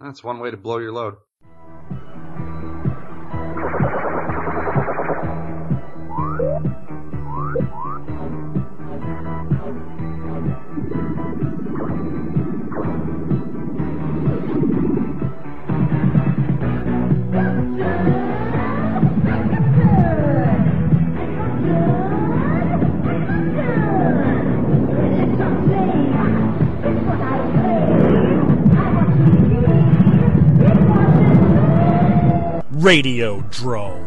That's one way to blow your load. Radiodrome.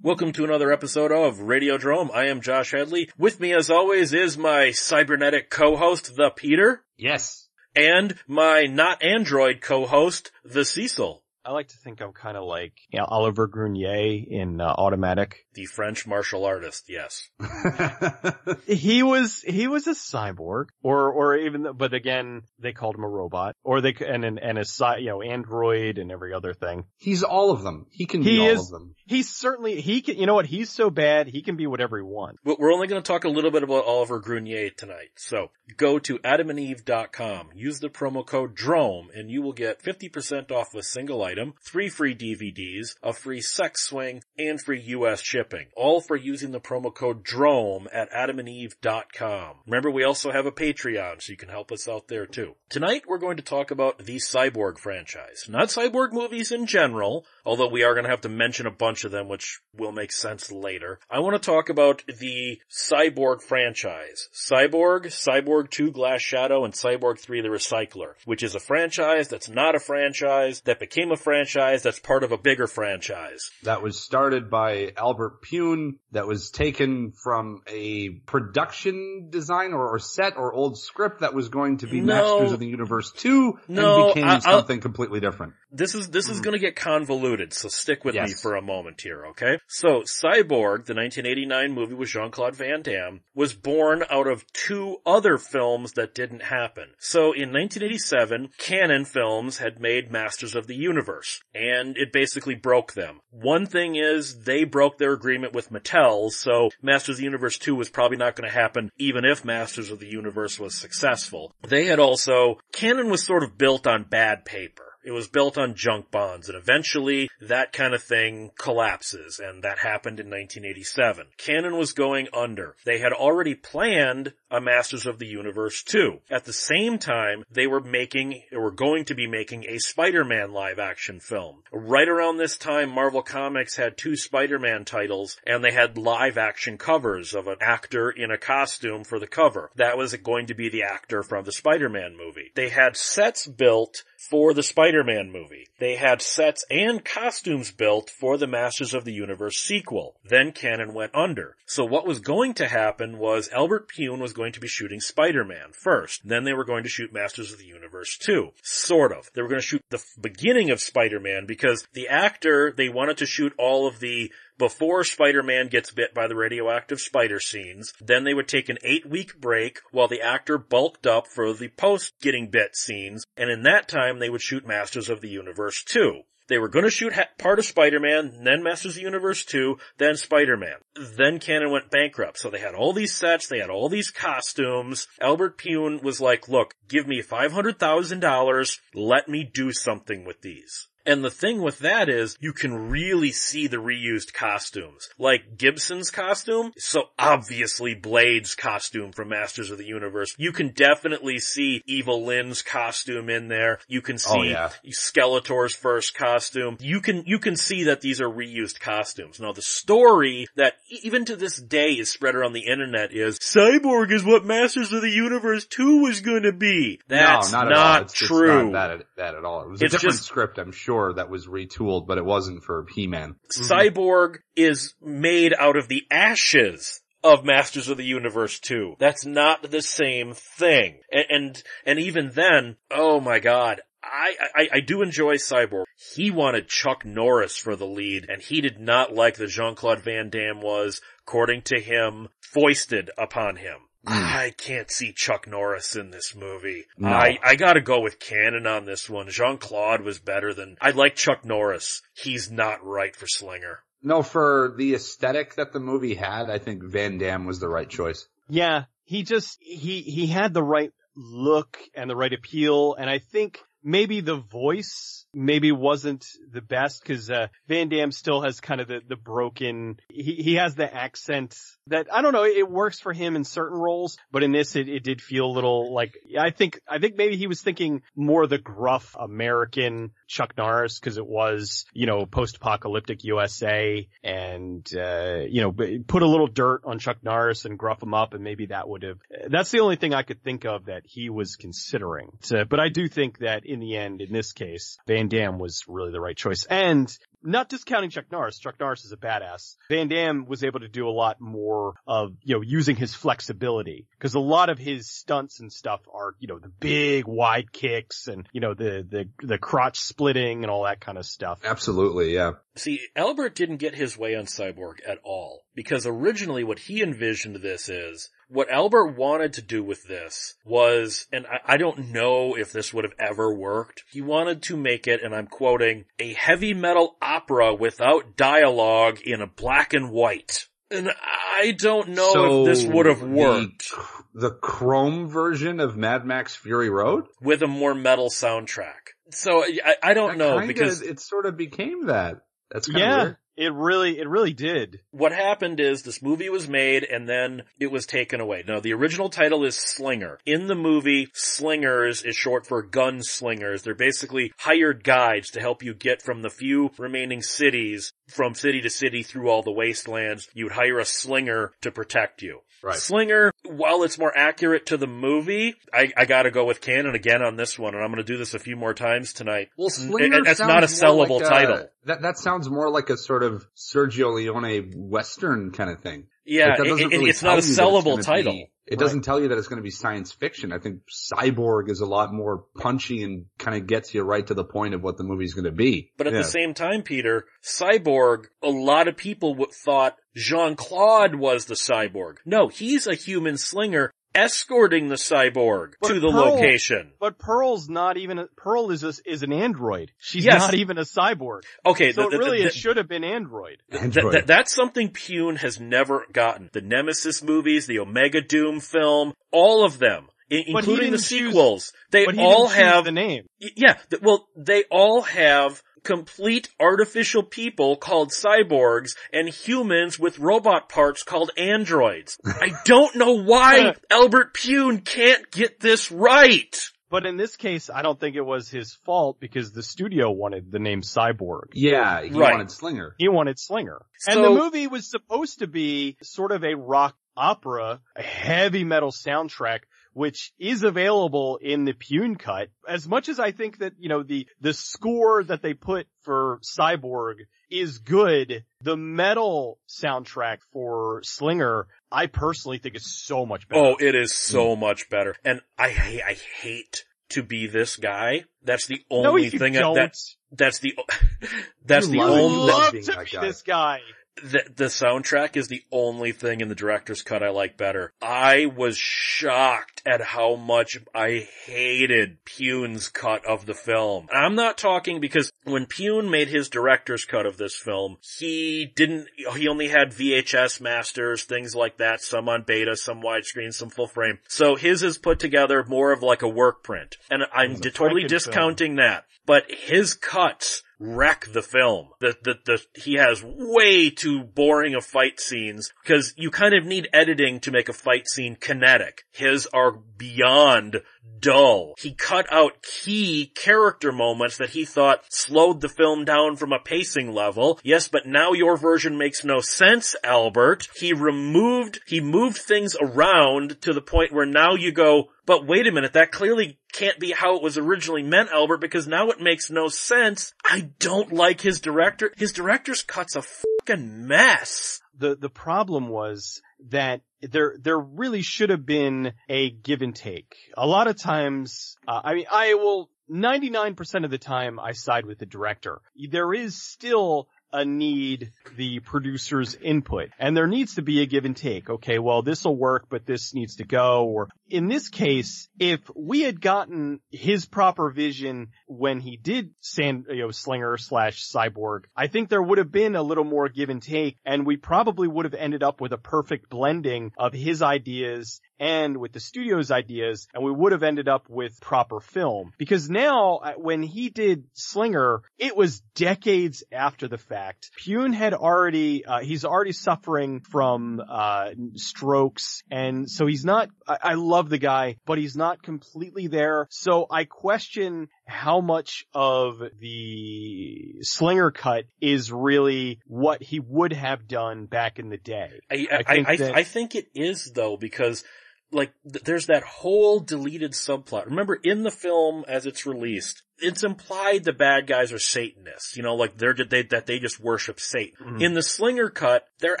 Welcome to another episode of Radiodrome. I am Josh Headley. With me as always is my cybernetic co-host, the Peter, Yes. and my not android co-host, the Cecil, I like to think I'm kind of like you know, Oliver Gruner in uh, Automatic. The French martial artist. Yes. He was he was a cyborg, or or even though- but again they called him a robot, or they c- and and, and a cy- you know android and every other thing. He's all of them. He can be He all is- of them. He's certainly he can you know what he's so bad he can be whatever he wants. But we're only going to talk a little bit about Oliver Gruner tonight. So go to adamandeve.com, use the promo code DROME, and you will get 50% off a single item, three free DVDs, a free sex swing, and free US shipping. All for using the promo code DROME at adamandeve.com. Remember, we also have a Patreon, so you can help us out there too. Tonight, we're going to talk about the Cyborg franchise. Not Cyborg movies in general, although we are going to have to mention a bunch of them, which will make sense later. I want to talk about the Cyborg franchise. Cyborg, Cyborg 2 Glass Shadow, and Cyborg 3 The Recycler, which is a franchise that's not a franchise, that became a franchise that's part of a bigger franchise. That was started by Albert Pyun. That was taken from a production design or, or set or old script that was going to be No. Masters of the Universe 2 No, and became I- something completely different. This is, this is hmm. gonna get convoluted, so stick with me for a moment here, okay? So, Cyborg, the 1989 movie with Jean-Claude Van Damme, was born out of two other films that didn't happen. So, in 1987, Canon Films had made Masters of the Universe, and it basically broke them. One thing is, they broke their agreement with Mattel, so Masters of the Universe 2 was probably not gonna happen, even if Masters of the Universe was successful. They had also, Canon was sort of built on bad paper. It was built on junk bonds and eventually that kind of thing collapses and that happened in 1987. Canon was going under. They had already planned a Masters of the Universe 2. At the same time, they were making, were going to be making a Spider-Man live action film. Right around this time, Marvel Comics had two Spider-Man titles and they had live action covers of an actor in a costume for the cover. That was going to be the actor from the Spider-Man movie. They had sets built for the Spider-Man movie. They had sets and costumes built for the Masters of the Universe sequel. Then Canon went under. So what was going to happen was Albert Pyun was going to be shooting Spider-Man first. Then they were going to shoot Masters of the Universe 2. Sort of. They were going to shoot the beginning of Spider-Man because the actor, they wanted to shoot all of the before Spider-Man gets bit by the radioactive spider scenes. Then they would take an eight week break while the actor bulked up for the post getting bit scenes. And in that time they would shoot Masters of the Universe 2. They were going to shoot part of Spider-Man, then Masters of the Universe 2, then Spider-Man. Then Canon went bankrupt. So they had all these sets, they had all these costumes. Albert Pyun was like, look, give me $500,000, let me do something with these. And the thing with that is you can really see the reused costumes. Like Gibson's costume, so obviously Blade's costume from Masters of the Universe. You can definitely see Evil Lynn's costume in there. You can oh, see Oh, yeah. Skeletor's first costume. You can, you can see that these are reused costumes. Now the story that even to this day is spread around the internet is Cyborg is what Masters of the Universe 2 was gonna be. That's no, not, not, at all. It's, it's true. not that, at- that at all. It was It's a different just- script, I'm sure, that was retooled, but it wasn't for He-Man. Mm-hmm. Cyborg is made out of the ashes of Masters of the Universe 2. That's not the same thing. And, and, and even then, oh my god, I, I, I do enjoy Cyborg. He wanted Chuck Norris for the lead, and he did not like that Jean-Claude Van Damme was, according to him, foisted upon him. Mm. I can't see Chuck Norris in this movie. No. I, I gotta go with Canon on this one. Jean-Claude was better than, I like Chuck Norris. He's not right for Slinger. No, for the aesthetic that the movie had, I think Van Damme was the right choice. Yeah, he just he he had the right look and the right appeal. And I think maybe the voice maybe wasn't the best because uh, Van Damme still has kind of the, the broken, he, he has the accent that, I don't know, it works for him in certain roles, but in this it, it did feel a little like, I think, I think maybe he was thinking more the gruff American Chuck Norris because it was, you know, post-apocalyptic USA and, uh, you know, put a little dirt on Chuck Norris and gruff him up and maybe that would have, that's the only thing I could think of that he was considering. But I do think that in the end, in this case, Van Damme was really the right choice. And not discounting Chuck Norris. Chuck Norris is a badass. Van Damme was able to do a lot more of, you know, using his flexibility. Cause a lot of his stunts and stuff are, you know, the big wide kicks and, you know, the, the, the crotch splitting and all that kind of stuff. Absolutely, yeah. See, Albert didn't get his way on Cyborg at all. Because originally what he envisioned this is, what Albert wanted to do with this was, and I, I, don't know if this would have ever worked, he wanted to make it, and I'm quoting, a heavy metal opera without dialogue in a black and white. And I don't know so if this would have worked. The, the chrome version of Mad Max Fury Road? With a more metal soundtrack. So I, I don't that know because it sort of became that. That's kind yeah. of weird. It really, it really did. What happened is this movie was made and then it was taken away. Now the original title is Slinger. In the movie, Slingers is short for gunslingers. They're basically hired guides to help you get from the few remaining cities from city to city through all the wastelands. You'd hire a slinger to protect you. Right. Slinger, while it's more accurate to the movie, I, I gotta go with canon again on this one, and I'm gonna do this a few more times tonight. Well, Slinger it's not a sellable like title. that, that sounds more like a sort of Sergio Leone Western kind of thing. Yeah, like it, really it's not a sellable title. Be, it doesn't tell you that it's going to be science fiction. I think Cyborg is a lot more punchy and kind of gets you right to the point of what the movie's going to be. But at yeah. the same time, Peter, Cyborg, a lot of people thought Jean-Claude was the cyborg. No, he's a human slinger escorting the cyborg but to the Pearl, location. But Pearl's not even a, Pearl is a, is an android. She's yes. not even a cyborg. Okay, so the, the, really the, it should have been android. android. that's something Pyun has never gotten. The Nemesis movies, the Omega Doom film, all of them. including the sequels, choose, they all have the name. Yeah, well, they all have complete artificial people called cyborgs and humans with robot parts called androids. I don't know why Albert Pyun can't get this right. But in this case, I don't think it was his fault because the studio wanted the name Cyborg. Yeah, he right. wanted Slinger. He wanted Slinger. So, and the movie was supposed to be sort of a rock opera, a heavy metal soundtrack which is available in the Pyun cut. As much as I think that, you know, the, the score that they put for Cyborg is good, the metal soundtrack for Slinger, I personally think is so much better. Oh, it is so mm. much better. And I, I hate to be this guy. That's the only no, thing don't. that, that's the, that's You the love only, love being to be guy. this guy. the, the soundtrack is the only thing in the director's cut I like better. I was shocked at how much I hated Pyun's cut of the film. I'm not talking because when Pyun made his director's cut of this film, he didn't, he only had VHS masters, things like that, some on beta, some widescreen, some full frame. So his is put together more of like a work print. And I'm totally discounting that. But his cuts wreck the film. The, the, the, he has way too boring of fight scenes because you kind of need editing to make a fight scene kinetic. His are beyond dull. He cut out key character moments that he thought slowed the film down from a pacing level. Yes, but now your version makes no sense, Albert. He removed, he moved things around to the point where now you go, but wait a minute, that clearly can't be how it was originally meant, Albert, because now it makes no sense. I don't like his director. His director's cut's a fucking mess. The, the problem was that there, there really should have been a give and take. A lot of times, uh, I mean, I will, 99% of the time I side with the director. There is still a need the producer's input and there needs to be a give and take. Okay, well this will work, but this needs to go or in this case, if we had gotten his proper vision when he did Sand, you know, Slinger slash Cyborg, I think there would have been a little more give and take and we probably would have ended up with a perfect blending of his ideas and with the studio's ideas and we would have ended up with proper film. Because now, uh, when he did Slinger, it was decades after the fact. Pyun had already, uh, he's already suffering from, uh, strokes and so he's not, I, I love the guy, but he's not completely there. So I question how much of the Slinger cut is really what he would have done back in the day. I, I, I think, I, that... I think it is though, because like th- there's that whole deleted subplot. Remember in the film as it's released, it's implied the bad guys are Satanists, you know, like they're, they, that they just worship Satan. Mm-hmm. In the Slinger cut, they're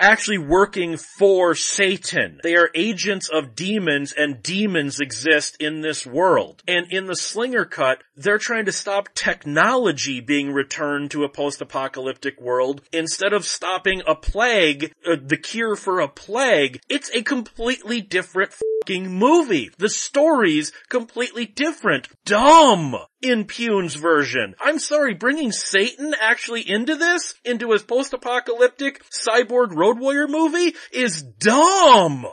actually working for Satan. They are agents of demons and demons exist in this world. And in the Slinger cut, they're trying to stop technology being returned to a post-apocalyptic world instead of stopping a plague, uh, the cure for a plague. It's a completely different movie. The story's completely different. Dumb! In Pyun's version. I'm sorry, bringing Satan actually into this? Into his post-apocalyptic cyborg road warrior movie? Is dumb!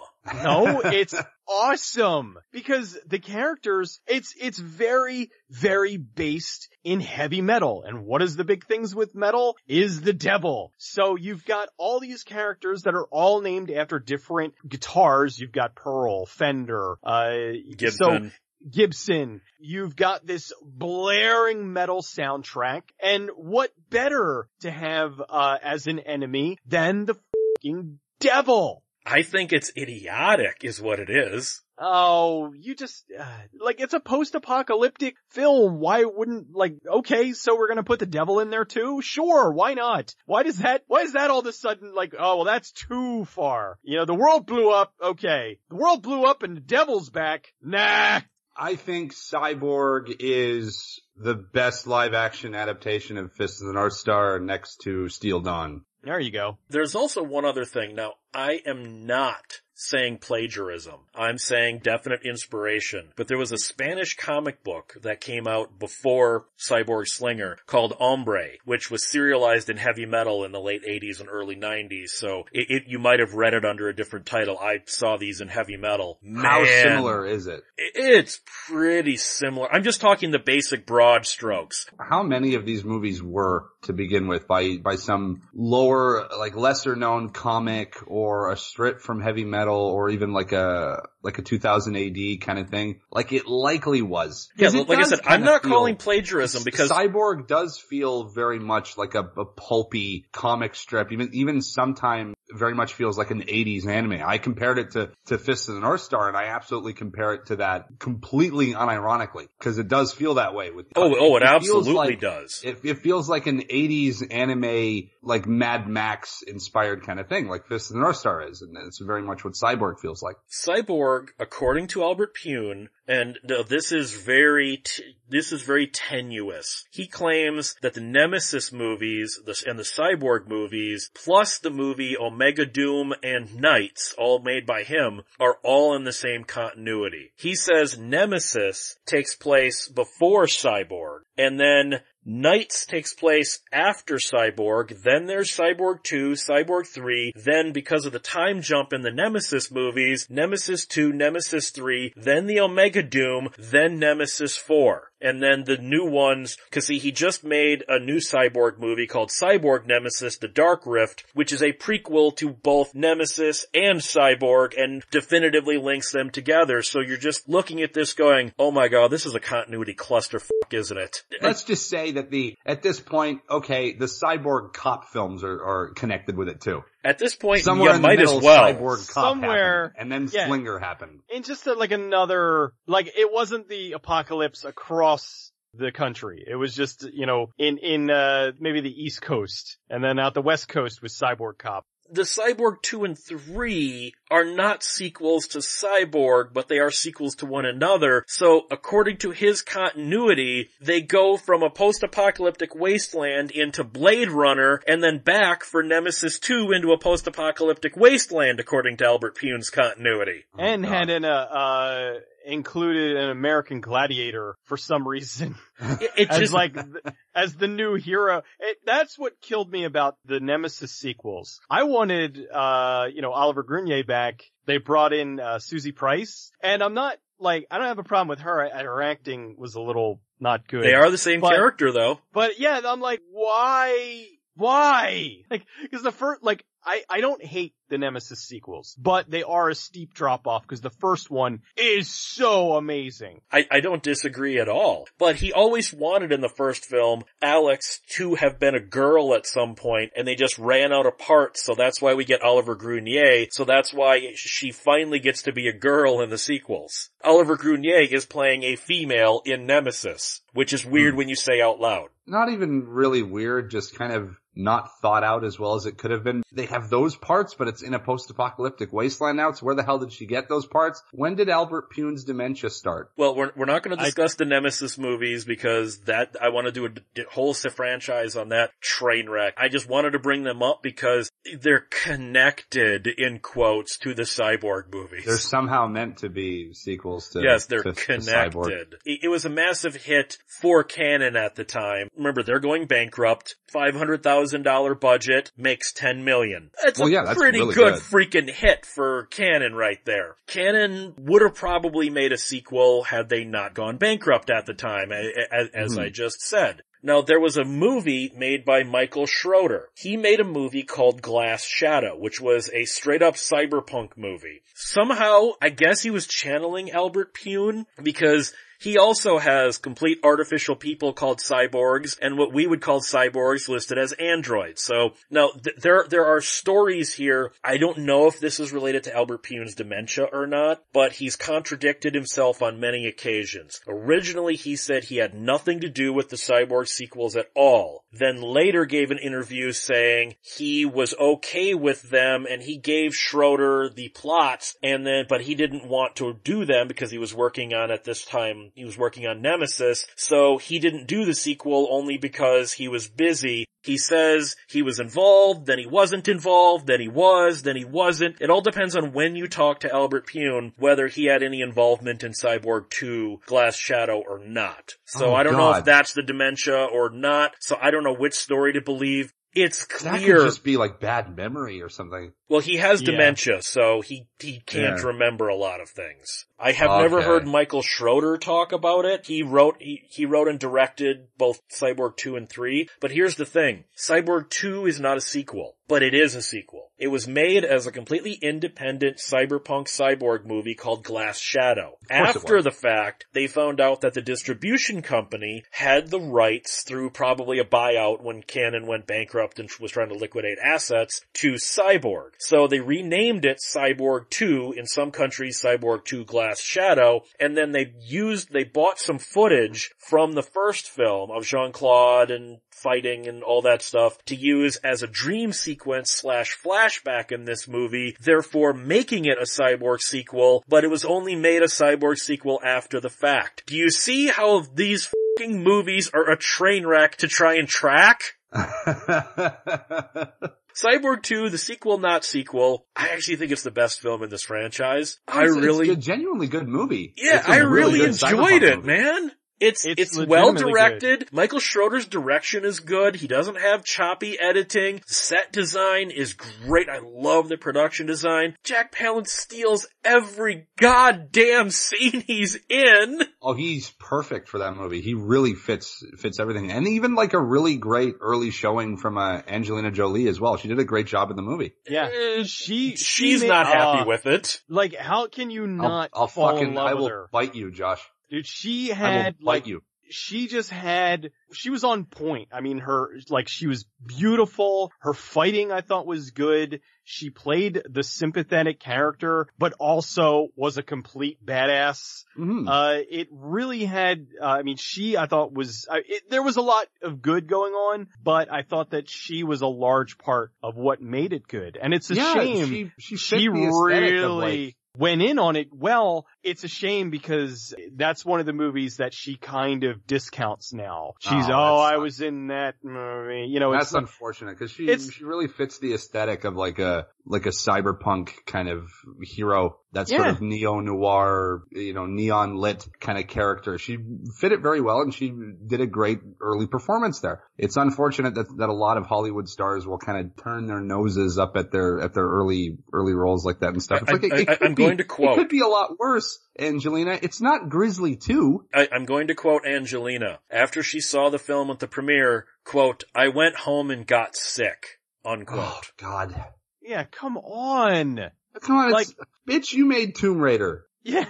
No, it's awesome because the characters, it's, it's very, very based in heavy metal. And what is the big things with metal is the devil. So you've got all these characters that are all named after different guitars. You've got Pearl, Fender, uh, Gibson. So, Gibson. You've got this blaring metal soundtrack. And what better to have, uh, as an enemy than the fucking devil? I think it's idiotic is what it is. Oh, you just, uh, like, it's a post-apocalyptic film. Why wouldn't, like, okay, so we're gonna put the devil in there too? Sure, why not? Why does that, why is that all of a sudden like, oh, well that's too far. You know, the world blew up, okay. The world blew up and the devil's back. Nah. I think Cyborg is the best live action adaptation of Fist of the North Star next to Steel Dawn. There you go. There's also one other thing. Now, I am not saying plagiarism. I'm saying definite inspiration. But there was a Spanish comic book that came out before Cyborg Slinger called Hombre, which was serialized in heavy metal in the late 80s and early 90s. So it, it, you might have read it under a different title. I saw these in heavy metal. Man, How similar is it? It's pretty similar. I'm just talking the basic broad strokes. How many of these movies were to begin with by, by some lower, like lesser known comic or a strip from heavy metal or even like a like a 2000 AD kind of thing. Like it likely was. Yeah, like I said, I'm not calling plagiarism because Cyborg does feel very much like a, a pulpy comic strip. Even even sometimes very much feels like an 80s anime. I compared it to, to Fist of the North Star and I absolutely compare it to that completely unironically because it does feel that way with, Oh, oh, it, it absolutely like, does. It, it feels like an 80s anime, like Mad Max inspired kind of thing, like Fist of the North Star is. And it's very much what Cyborg feels like. Cyborg, according to Albert Pyun, and no, this is very, t- this is very tenuous. He claims that the Nemesis movies and the Cyborg movies, plus the movie Omega Doom and Knights, all made by him, are all in the same continuity. He says Nemesis takes place before Cyborg, and then Knights takes place after Cyborg, then there's Cyborg 2, Cyborg 3, then because of the time jump in the Nemesis movies, Nemesis 2, Nemesis 3, then the Omega Doom, then Nemesis 4 and then the new ones, cause see, he just made a new Cyborg movie called Cyborg Nemesis The Dark Rift, which is a prequel to both Nemesis and Cyborg and definitively links them together. So you're just looking at this going, oh my god, this is a continuity clusterfuck, isn't it? Let's just say that the, at this point, okay, the Cyborg cop films are, are connected with it too. At this point, somewhere you might as well. Cyborg somewhere, happened, and then yeah, Slinger happened. And just a, like another, like it wasn't the apocalypse across the country. It was just, you know, in, in, uh, maybe the East Coast, and then out the West Coast was Cyborg Cop the Cyborg 2 and 3 are not sequels to Cyborg, but they are sequels to one another. So according to his continuity, they go from a post-apocalyptic wasteland into Blade Runner and then back for Nemesis 2 into a post-apocalyptic wasteland according to Albert Pyun's continuity. Oh, and God. had an, uh, uh, included an American gladiator for some reason It, it as just like, th- as the new hero. It, that's what killed me about the Nemesis sequels. I wanted, uh, you know, Oliver Gruner back. They brought in, uh, Susie Price and I'm not like, I don't have a problem with her. I- Her acting was a little not good. they are the same But- character though. But yeah, I'm like, why? Why? Like, cause the first, like, I, I don't hate the Nemesis sequels, but they are a steep drop off because the first one is so amazing. I, I don't disagree at all. But he always wanted in the first film Alex to have been a girl at some point and they just ran out of parts. So that's why we get Oliver Gruner. So that's why she finally gets to be a girl in the sequels. Oliver Gruner is playing a female in Nemesis, which is weird hmm. when you say out loud. Not even really weird, just kind of not thought out as well as it could have been. They have those parts, but it's in a post-apocalyptic wasteland now. So where the hell did she get those parts? When did Albert Pyun's dementia start? Well, we're, we're not going to I- discuss the Nemesis movies because that, I want to do a d- whole franchise on that train wreck. I just wanted to bring them up because they're connected in quotes to the Cyborg movies. They're somehow meant to be sequels to yes, they're to- to Cyborg. connected. It, it was a massive hit for Canon at the time. Remember, they're going bankrupt. $500,000 budget makes 10 million. That's Well, a yeah, pretty really good, good. freaking hit for Canon right there. Canon would have probably made a sequel had they not gone bankrupt at the time, a- a- as, Mhm. I just said. Now there was a movie made by Michael Schroeder. He made a movie called Glass Shadow, which was a straight up cyberpunk movie. Somehow, I guess he was channeling Albert Pyun because he also has complete artificial people called cyborgs and what we would call cyborgs listed as androids. So now th- there, there are stories here. I don't know if this is related to Albert Pyun's dementia or not, but he's contradicted himself on many occasions. Originally he said he had nothing to do with the cyborg sequels at all. Then later gave an interview saying he was okay with them and he gave Schroeder the plots and then, but he didn't want to do them because he was working on at this time, he was working on Nemesis. So he didn't do the sequel only because he was busy. He says he was involved, then he wasn't involved, then he was, then he wasn't. It all depends on when you talk to Albert Pyun, whether he had any involvement in Cyborg 2, Glass Shadow or not. So Oh, I don't know if that's the dementia or not, so I don't know which story to believe. It's clear. That could just be like bad memory or something. Well, he has Yeah. dementia, so he, he can't Yeah. remember a lot of things. I have never heard Michael Schroeder talk about it. He wrote, he, he wrote and directed both Cyborg 2 and 3, but here's the thing. Cyborg 2 is not a sequel, but it is a sequel. It was made as a completely independent cyberpunk cyborg movie called Glass Shadow. After the fact, they found out that the distribution company had the rights through probably a buyout when Canon went bankrupt and was trying to liquidate assets to Cyborg. So they renamed it Cyborg 2, in some countries Cyborg 2 Glass Shadow, and then they used, they bought some footage from the first film of Jean-Claude and fighting and all that stuff to use as a dream sequence slash flashback in this movie, therefore making it a cyborg sequel, but it was only made a cyborg sequel after the fact. Do you see how these movies are a train wreck to try and track? Cyborg 2, the sequel not sequel, I actually think it's the best film in this franchise. I It's- it's really, a genuinely good movie. yeah, I really enjoyed it, movie. man. It's, It's it's, well legitimately directed. Michael Schroeder's direction is good. He doesn't have choppy editing. Set design is great. I love the production design. Jack Palance steals every goddamn scene he's in. Oh, he's perfect for that movie. He really fits fits everything, and even like a really great early showing from uh, Angelina Jolie as well. She did a great job in the movie. Yeah. Eh, She, she She's made- not happy uh, with it. Like, how can you I'll, not I'll fall fucking in love I with will her? bite you, Josh. Dude, she I had like you. she just had, she was on point. I mean, her, like, she was beautiful. Her fighting I thought was good. She played the sympathetic character, but also was a complete badass. Mhm. Uh, it really had, uh, I mean, she, I thought was, uh, it, there was a lot of good going on, but I thought that she was a large part of what made it good. And it's a yeah, shame she she, she really like, went in on it well. It's a shame because that's one of the movies that she kind of discounts now. She's, Oh, oh, I was in that movie. You know, it's That's like, unfortunate because she it's- she really fits the aesthetic of like a like a cyberpunk kind of hero. That sort Yeah. of neo noir, you know, neon lit kind of character. She fit it very well, and she did a great early performance there. It's unfortunate that that a lot of Hollywood stars will kind of turn their noses up at their at their early early roles like that and stuff. It's I- like I- it I- I'm be- going to quote- It could be a lot worse, Angelina. It's not Grizzly two. I, I'm going to quote Angelina. After she saw the film at the premiere, quote, I went home and got sick, unquote. Oh God. yeah, come on. Come on, Like- it's, bitch, you made Tomb Raider. Yeah.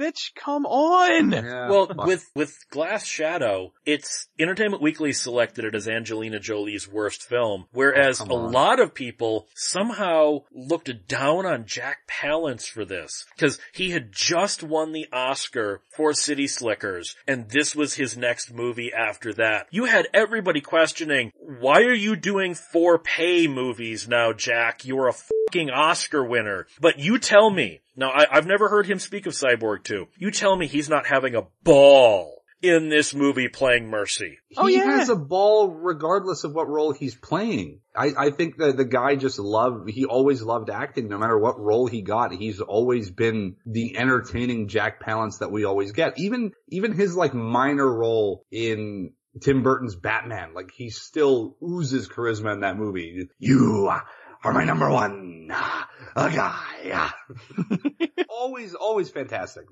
Bitch, come on. Yeah, Well, fuck. with with Glass Shadow, it's Entertainment Weekly selected it as Angelina Jolie's worst film, whereas Oh, a lot of people somehow looked down on Jack Palance for this because he had just won the Oscar for City Slickers, and this was his next movie after that. You had everybody questioning, why are you doing for pay movies now, Jack? You're a fucking Oscar winner. But you tell me, now I, I've never heard him speak of Cyborg 2. You tell me he's not having a ball in this movie playing Mercy. Oh, he yeah. has a ball regardless of what role he's playing. I, I think that the guy just loved, he always loved acting no matter what role he got. He's always been the entertaining Jack Palance that we always get. Even, even his like minor role in Tim Burton's Batman, like he still oozes charisma in that movie. You are my number one a guy. always, always fantastic.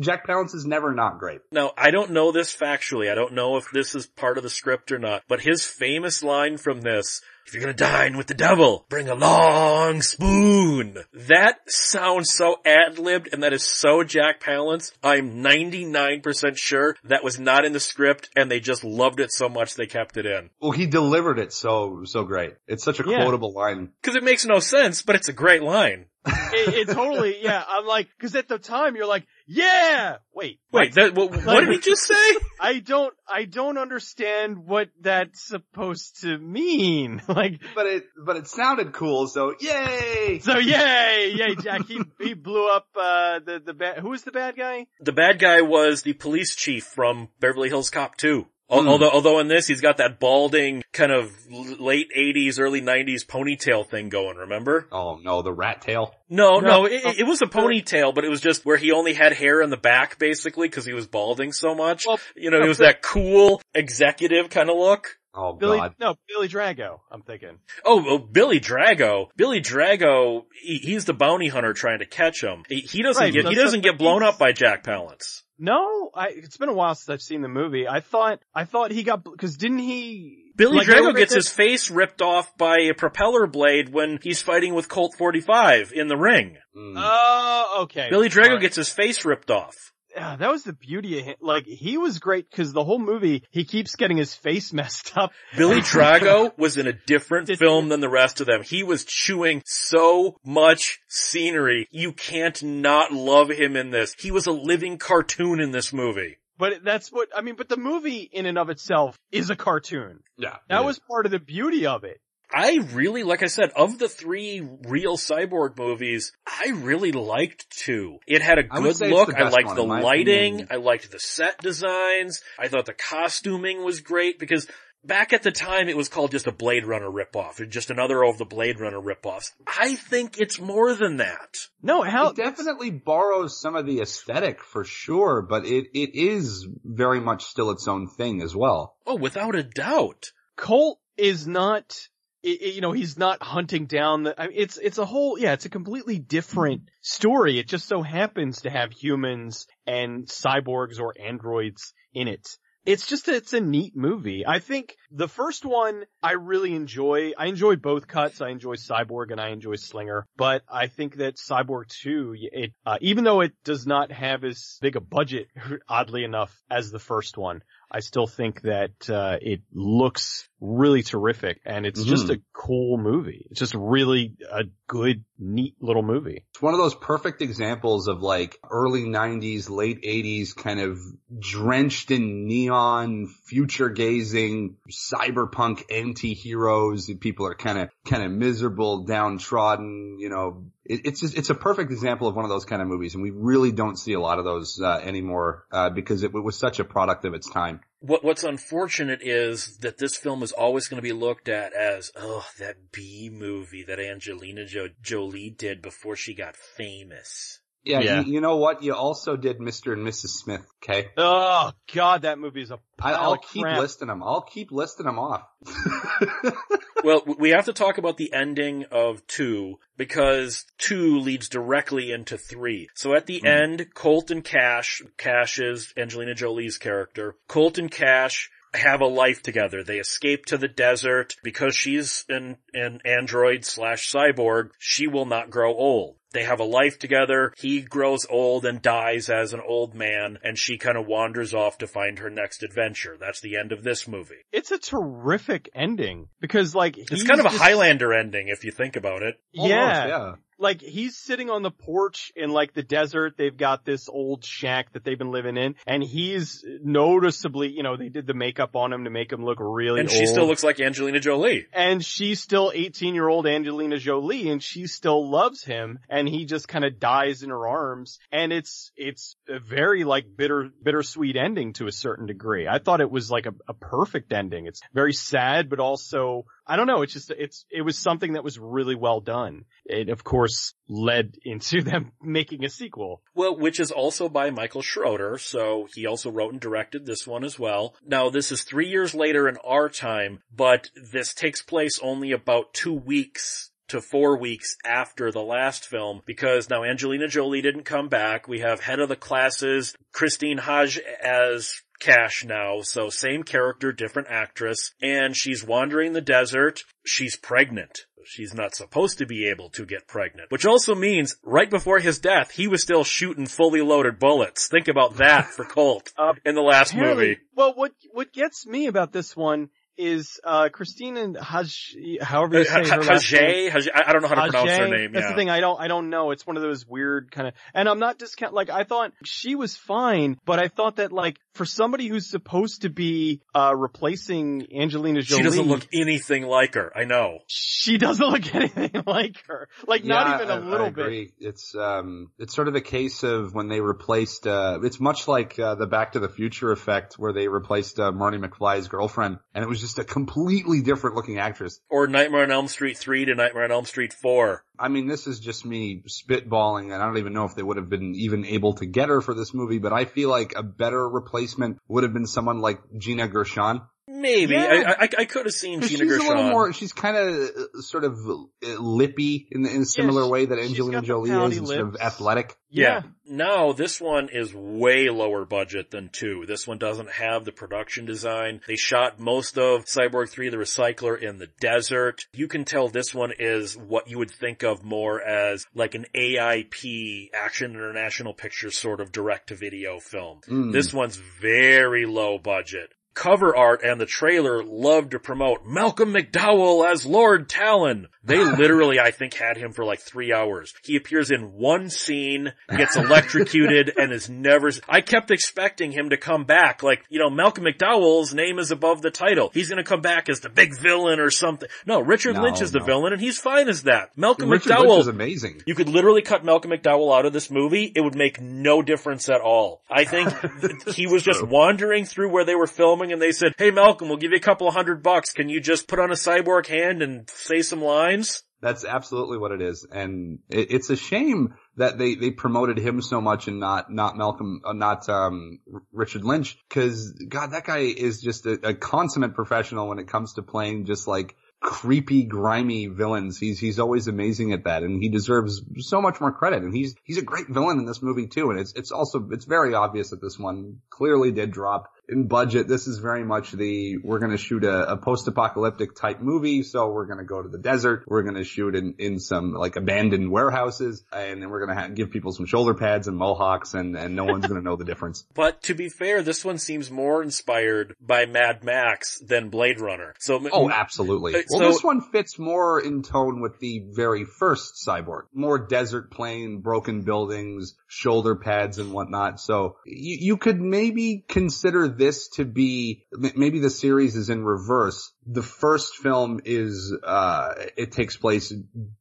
Jack Palance is never not great. Now, I don't know this factually. I don't know if this is part of the script or not, but his famous line from this, if you're gonna dine with the devil, bring a long spoon. That sounds so ad-libbed and that is so Jack Palance. I'm 99% sure that was not in the script and they just loved it so much they kept it in. Well, he delivered it so, so great. It's such a Yeah. quotable line. Cause it makes no sense, but it's a great line. It, it totally, yeah, I'm like, cause at the time you're like, yeah! Wait, Wait, that, what, what did he just say? I don't, I don't understand what that's supposed to mean. Like, But it, but it sounded cool, so yay! so yay, yay, Jack, he, he blew up, uh, the, the bad, who was the bad guy? The bad guy was the police chief from Beverly Hills Cop 2. Al- Hmm. Although, although in this, he's got that balding kind of late 80s, early 90s ponytail thing going, remember? Oh no, the rat tail. No, no, No. it, it was a ponytail, but it was just where he only had hair in the back, basically, because he was balding so much. Well, you know, it was that cool executive kind of look. Oh Billy, god. no, Billy Drago, I'm thinking. Oh, oh, Billy Drago. Billy Drago, he, he's the bounty hunter trying to catch him. He, he doesn't Right, get, he doesn't get blown up by Jack Palance. No, I, it's been a while since I've seen the movie. I thought, I thought he got, cause didn't he? Billy like, Drago gets his face ripped off by a propeller blade when he's fighting with Colt 45 in the ring. Mm. Oh, okay. Billy Drago Alright. gets his face ripped off. Yeah, that was the beauty of him. Like, he was great because the whole movie, he keeps getting his face messed up. Billy Drago was in a different Did- film than the rest of them. He was chewing so much scenery. You can't not love him in this. He was a living cartoon in this movie. But that's what, I mean, but the movie in and of itself is a cartoon. yeah. That was part of the beauty of it. I really, like I said, of the three real cyborg movies, I really liked two. It had a good say it's look. I best liked one, the lighting. opinion. I liked the set designs. I thought the costuming was great because back at the time it was called just a Blade Runner ripoff. It's just another of the Blade Runner ripoffs. I think it's more than that. No, how, it definitely borrows some of the aesthetic for sure, but it, it is very much still its own thing as well. Oh, without a doubt. Colt is not, i- i- you know, he's not hunting down the, I mean, it's, it's a whole, yeah, it's a completely different story. It just so happens to have humans and cyborgs or androids in it. it's just, it's a neat movie. I think the first one I really enjoy. I enjoy both cuts. I enjoy Cyborg and I enjoy Slinger, but I think that Cyborg 2, it, uh, even though it does not have as big a budget, oddly enough, as the first one, I still think that uh, it looks really terrific and it's mm-hmm. just a cool movie. It's just really a good, neat little movie. It's one of those perfect examples of like early 90s, late 80s kind of drenched in neon, future gazing, cyberpunk anti-heroes. People are kind of, kind of miserable, downtrodden, you know, it's just, it's a perfect example of one of those kind of movies, and we really don't see a lot of those uh, anymore uh, because it, it, was such a product of its time. What What's unfortunate is that this film is always going to be looked at as oh that B movie that Angelina jo- Jolie did before she got famous. Yeah, yeah. You, you, know what? You also did Mr. and Mrs. Smith. Okay. Oh God, that movie is a. I, will keep listing them. I'll keep listing them off. well, we have to talk about the ending of two because two leads directly into three. So at the mm. end, Colt and Cash, Cash is Angelina Jolie's character. Colt and Cash have a life together. They escape to the desert because she's an, an android slash cyborg. She will not grow old. They have a life together. He grows old and dies as an old man and she kind of wanders off to find her next adventure. That's the end of this movie. It's a terrific ending because like it's kind of a just... Highlander ending if you think about it. Almost, yeah. yeah like he's sitting on the porch in like the desert. They've got this old shack that they've been living in and he's noticeably, you know, they did the makeup on him to make him look really And she old. still looks like Angelina Jolie. And she's still 18 year old Angelina Jolie and she still loves him and he just kind of dies in her arms and it's, it's a very like bitter, bittersweet ending to a certain degree. I thought it was like a, a perfect ending. It's very sad, but also I don't know. It's just, it's, it was something that was really well done. It of course led into them making a sequel. Well, which is also by Michael Schroeder. So he also wrote and directed this one as well. Now this is three years later in our time, but this takes place only about two weeks to four weeks after the last film because now Angelina Jolie didn't come back. We have head of the classes, Christine Hodge as Cash now, so same character, different actress, and she's wandering the desert. She's pregnant. She's not supposed to be able to get pregnant. Which also means, right before his death, he was still shooting fully loaded bullets. Think about that for Colt uh, in the last movie. Well, what, what gets me about this one is uh Khrystyne Haje, however you say her last name. Haj, I don't know how to Hajay? pronounce her name. That's yeah. the thing. I don't. I don't know. It's one of those weird kind of. And I'm not discount. Like I thought she was fine, but I thought that like for somebody who's supposed to be uh replacing Angelina Jolie, she doesn't look anything like her. I know. She doesn't look anything like her. Like yeah, not even a little bit. It's um, it's sort of a case of when they replaced. uh It's much like uh, the Back to the Future effect, where they replaced uh, Marty McFly's girlfriend, and it was just a completely different looking actress. Or Nightmare on Elm Street 3 to Nightmare on Elm Street 4. I mean, this is just me spitballing and I don't even know if they would have been even able to get her for this movie, but I feel like a better replacement would have been someone like Gina Gershon. Maybe yeah. I, I, I could have seen Gina she's Gershon. a little more. She's kind of uh, sort of uh, lippy in, in a similar yeah, way that Angelina Jolie is, sort of athletic. Yeah. yeah. Now this one is way lower budget than two. This one doesn't have the production design. They shot most of Cyborg 3 the Recycler in the desert. You can tell this one is what you would think of more as like an AIP Action International Pictures sort of direct to video film. Mm. This one's very low budget cover art and the trailer loved to promote Malcolm McDowell as Lord Talon. They literally, I think, had him for like three hours. He appears in one scene, gets electrocuted, and is never, I kept expecting him to come back. Like, you know, Malcolm McDowell's name is above the title. He's gonna come back as the big villain or something. No, Richard no, Lynch is the villain and he's fine as that. Malcolm Richard McDowell is amazing. You could literally cut Malcolm McDowell out of this movie. It would make no difference at all. I think he was just wandering through where they were filming and they said, hey Malcolm, we'll give you a couple of hundred bucks. Can you just put on a cyborg hand and say some lines? That's absolutely what it is. And it, it's a shame that they, they promoted him so much and not, not Malcolm, uh, not, um, Richard Lynch. Cause God, that guy is just a, a consummate professional when it comes to playing just like creepy, grimy villains. He's he's always amazing at that, and he deserves so much more credit. And he's he's a great villain in this movie too. And it's it's also it's very obvious that this one clearly did drop in budget. This is very much the, we're going to shoot a, a post-apocalyptic type movie. So we're going to go to the desert. We're going to shoot in, in some like abandoned warehouses and then we're going to give people some shoulder pads and mohawks and, and no one's going to know the difference. But to be fair, this one seems more inspired by Mad Max than Blade Runner. So Oh, absolutely. Uh, Well, so- this one fits more in tone with the very first cyborg. More desert plain, broken buildings, shoulder pads and whatnot. So you, you could maybe consider this to be, maybe the series is in reverse. The first film is, uh, it takes place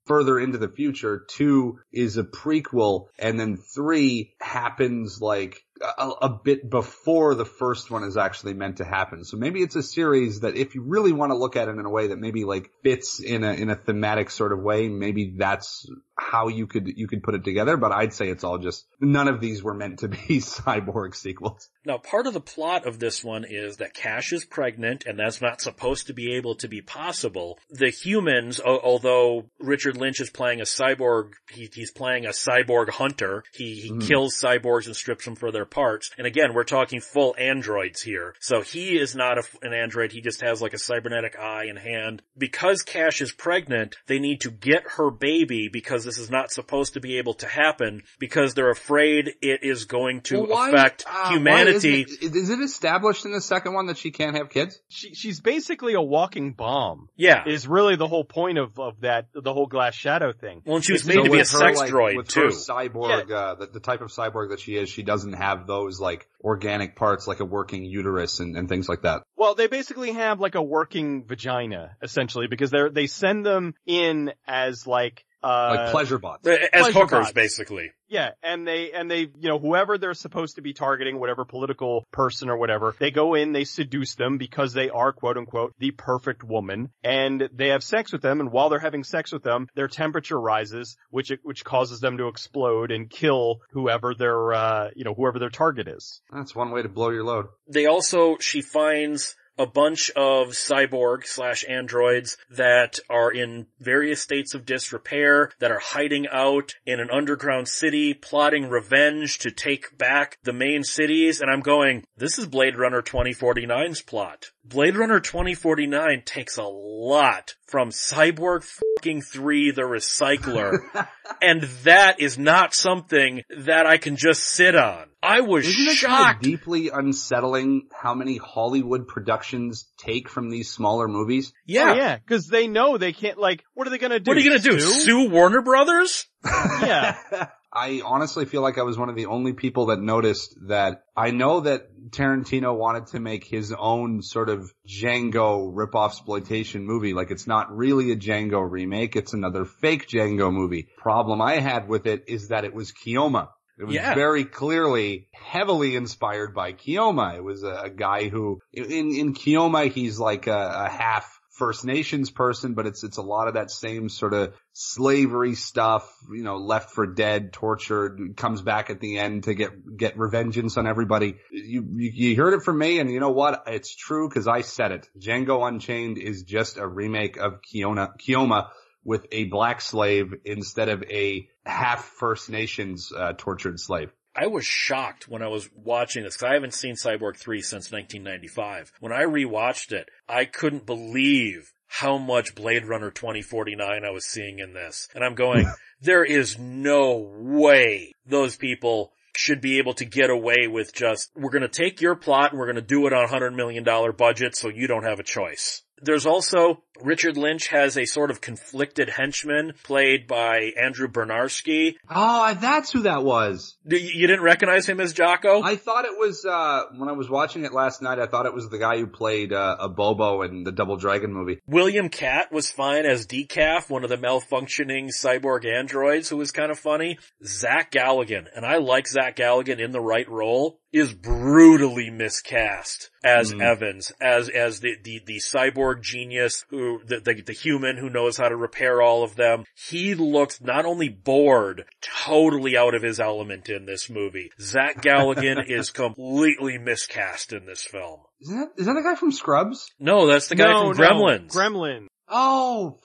further into the future. Two is a prequel and then three happens like a, a bit before the first one is actually meant to happen. So maybe it's a series that if you really want to look at it in a way that maybe like fits in a, in a thematic sort of way, maybe that's how you could, you could put it together. But I'd say it's all just, none of these were meant to be cyborg sequels. Now, part of the plot of this one is that Cash is pregnant, and that's not supposed to be able to be possible. The humans, although Richard Lynch is playing a cyborg, he, he's playing a cyborg hunter. He, he Mhm. kills cyborgs and strips them for their parts. And again, we're talking full androids here. So he is not a, an android. He just has like a cybernetic eye and hand. Because Cash is pregnant, they need to get her baby because this is not supposed to be able to happen because they're afraid it is going to Well, why- affect uh, humanity. isn't it- Is it established in the second one that she can't have kids? She, she's basically a walking bomb. Yeah. Is really the whole point of, of that, the whole glass shadow thing. Well, and she was made so to be a with her, sex like, droid with too. Her cyborg, uh, the, the type of cyborg that she is, she doesn't have those like organic parts like a working uterus and, and things like that. Well, they basically have like a working vagina, essentially, because they're, they send them in as like, uh, Like pleasure bots. As pleasure hookers, bots. basically. Yeah, and they, and they, you know, whoever they're supposed to be targeting, whatever political person or whatever, they go in, they seduce them because they are quote unquote the perfect woman, and they have sex with them, and while they're having sex with them, their temperature rises, which, which causes them to explode and kill whoever their, uh, you know, whoever their target is. That's one way to blow your load. They also, she finds a bunch of cyborg slash androids that are in various states of disrepair, that are hiding out in an underground city, plotting revenge to take back the main cities, and I'm going, this is Blade Runner 2049's plot. Blade Runner 2049 takes a lot from Cyborg fucking 3 the Recycler, and that is not something that I can just sit on. I was Isn't it kind of shocked. deeply unsettling how many Hollywood productions take from these smaller movies? Yeah. Oh, yeah, cause they know they can't, like, what are they gonna do? What are you gonna do? Sue? Sue Warner Brothers? Yeah. I honestly feel like I was one of the only people that noticed that I know that Tarantino wanted to make his own sort of Django rip-off exploitation movie. Like it's not really a Django remake. It's another fake Django movie. Problem I had with it is that it was Keoma. It was Yeah. very clearly heavily inspired by Keoma. It was a, a guy who in, in Keoma, he's like a, a half First Nations person, but it's, it's a lot of that same sort of slavery stuff, you know, left for dead, tortured, comes back at the end to get, get revengeance on everybody. You, you, you heard it from me and you know what? It's true because I said it. Django Unchained is just a remake of Kiona, Keoma with a black slave instead of a half First Nations, uh, tortured slave. I was shocked when I was watching this because I haven't seen Cyborg 3 since 1995. When I rewatched it, I couldn't believe how much Blade Runner 2049 I was seeing in this. And I'm going, there is no way those people should be able to get away with just, we're gonna take your plot and we're gonna do it on a hundred million dollar budget so you don't have a choice. There's also, Richard Lynch has a sort of conflicted henchman played by Andrew Bryniarski. Oh, that's who that was. You didn't recognize him as Jocko? I thought it was, uh, when I was watching it last night, I thought it was the guy who played, uh, Abobo in the Double Dragon movie. William Katt was fine as Decaf, one of the malfunctioning cyborg androids who was kind of funny. Zach Galligan, and I like Zach Galligan in the right role, is brutally miscast as Mm. Evans, as, as the, the, the cyborg genius who, the, the, the human who knows how to repair all of them. He looks not only bored, totally out of his element in this movie. Zach Galligan is completely miscast in this film. Is that, is that the guy from Scrubs? No, that's the guy no, from Gremlins. No, Gremlin. Oh,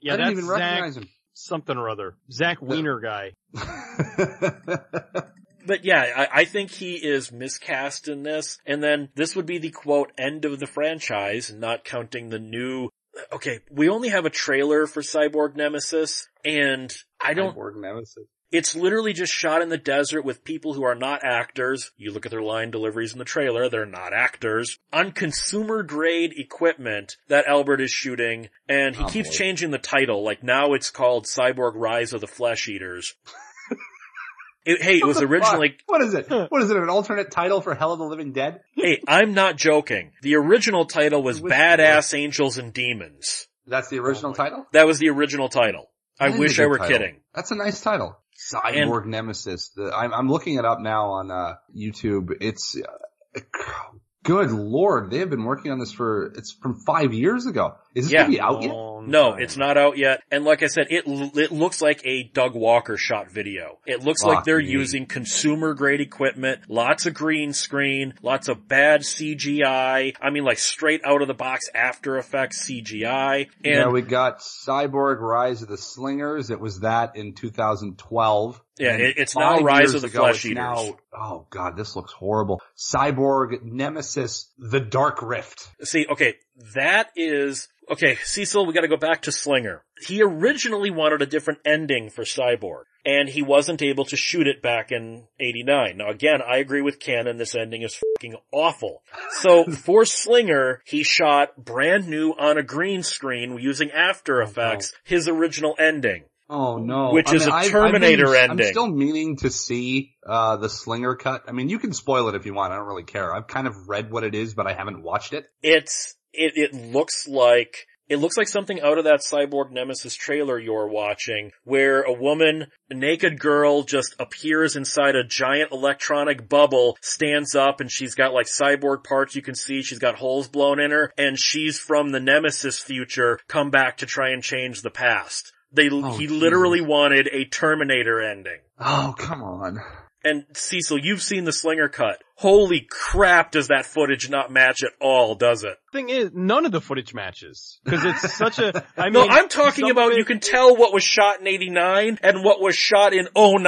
Yeah, I didn't that's even Zach recognize him. something or other. Zach Wiener guy. But yeah, I, I think he is miscast in this. And then this would be the quote end of the franchise, not counting the new okay, we only have a trailer for Cyborg Nemesis and I don't, Cyborg Nemesis. it's literally just shot in the desert with people who are not actors. You look at their line deliveries in the trailer, they're not actors. On consumer grade equipment that Albert is shooting, and he Oh, keeps boy. changing the title, like now it's called Cyborg Rise of the Flesh Eaters. It- hey, it was originally, fuck? What is it? What is it? An alternate title for Hell of the Living Dead? hey, I'm not joking. The original title was Which Badass Angels and Demons. That's the original Oh title. That was the original title. I That is wish I were title. kidding. That's a nice title. Cyborg Nemesis. The, I'm, I'm looking it up now on uh, YouTube. It's uh, good lord. They have been working on this for it's from five years ago. Is this Yeah. gonna out yet? No, it's not out yet. And like I said, it it looks like a Doug Walker shot video. It looks like they're me. using consumer grade equipment, lots of green screen, lots of bad CGI. I mean like straight out of the box After Effects CGI. And yeah, we got Cyborg Rise of the Slingers. It was that in 2012. Yeah, And it- it's now Rise of the ago, Flesh Eaters. Now, oh god, this looks horrible. Cyborg Nemesis, The Dark Rift. See, okay, that is, okay, Cecil, we gotta go back to Slinger. He originally wanted a different ending for Cyborg, and he wasn't able to shoot it back in 89. Now again, I agree with Cannon, this ending is fucking awful. So, for Slinger, he shot brand new on a green screen using After Effects, his original ending. Oh no. Which is a I've- I've Terminator ending. I'm still meaning to see, uh, the Slinger cut. I mean, you can spoil it if you want. I don't really care. I've kind of read what it is, but I haven't watched it. It's, it, it looks like, it looks like something out of that Cyborg Nemesis trailer you're watching, where a woman, a naked girl, just appears inside a giant electronic bubble, stands up, and she's got like cyborg parts you can see, she's got holes blown in her, and she's from the Nemesis future, come back to try and change the past. They, Oh, he Jesus. literally wanted a Terminator ending. Oh, come on. And Cecil, you've seen the Slinger cut. Holy crap does that footage not match at all, does it? Thing is, none of the footage matches because it's such a. I mean, No, I'm talking about of you can tell what was shot in 89 and what was shot in 09.